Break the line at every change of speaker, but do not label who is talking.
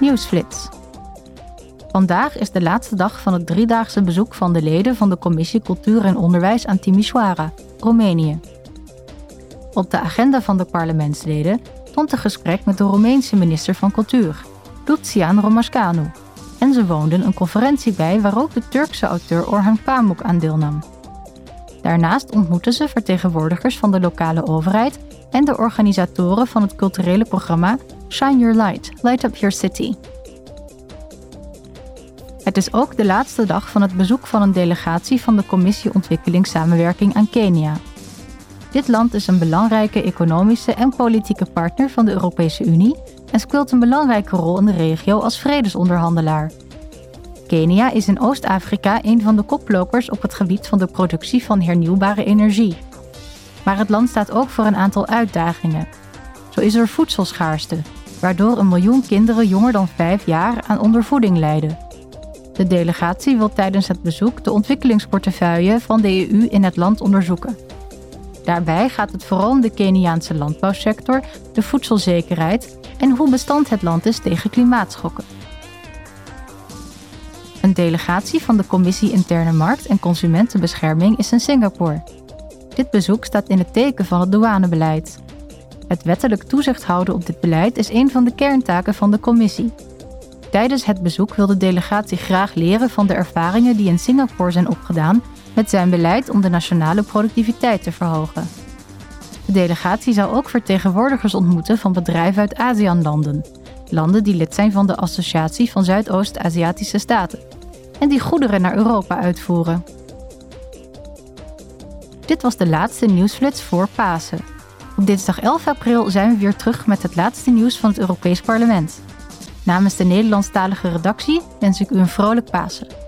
Nieuwsflits. Vandaag is de laatste dag van het driedaagse bezoek van de leden van de Commissie Cultuur en Onderwijs aan Timișoara, Roemenië. Op de agenda van de parlementsleden stond een gesprek met de Roemeense minister van Cultuur, Lucian Romascanu. En ze woonden een conferentie bij waar ook de Turkse auteur Orhan Pamuk aan deelnam. Daarnaast ontmoetten ze vertegenwoordigers van de lokale overheid en de organisatoren van het culturele programma Shine Your Light, Light Up Your City. Het is ook de laatste dag van het bezoek van een delegatie van de Commissie Ontwikkelingssamenwerking aan Kenia. Dit land is een belangrijke economische en politieke partner van de Europese Unie en speelt een belangrijke rol in de regio als vredesonderhandelaar. Kenia is in Oost-Afrika een van de koplopers op het gebied van de productie van hernieuwbare energie. Maar het land staat ook voor een aantal uitdagingen. Zo is er voedselschaarste, waardoor een miljoen kinderen jonger dan vijf jaar aan ondervoeding lijden. De delegatie wil tijdens het bezoek de ontwikkelingsportefeuille van de EU in het land onderzoeken. Daarbij gaat het vooral om de Keniaanse landbouwsector, de voedselzekerheid en hoe bestand het land is tegen klimaatschokken. Een delegatie van de Commissie Interne Markt en Consumentenbescherming is in Singapore. Dit bezoek staat in het teken van het douanebeleid. Het wettelijk toezicht houden op dit beleid is een van de kerntaken van de commissie. Tijdens het bezoek wil de delegatie graag leren van de ervaringen die in Singapore zijn opgedaan met zijn beleid om de nationale productiviteit te verhogen. De delegatie zou ook vertegenwoordigers ontmoeten van bedrijven uit ASEAN-landen, landen die lid zijn van de Associatie van Zuidoost-Aziatische Staten en die goederen naar Europa uitvoeren. Dit was de laatste nieuwsflits voor Pasen. Op dinsdag 11 april zijn we weer terug met het laatste nieuws van het Europees Parlement. Namens de Nederlandstalige redactie wens ik u een vrolijk Pasen.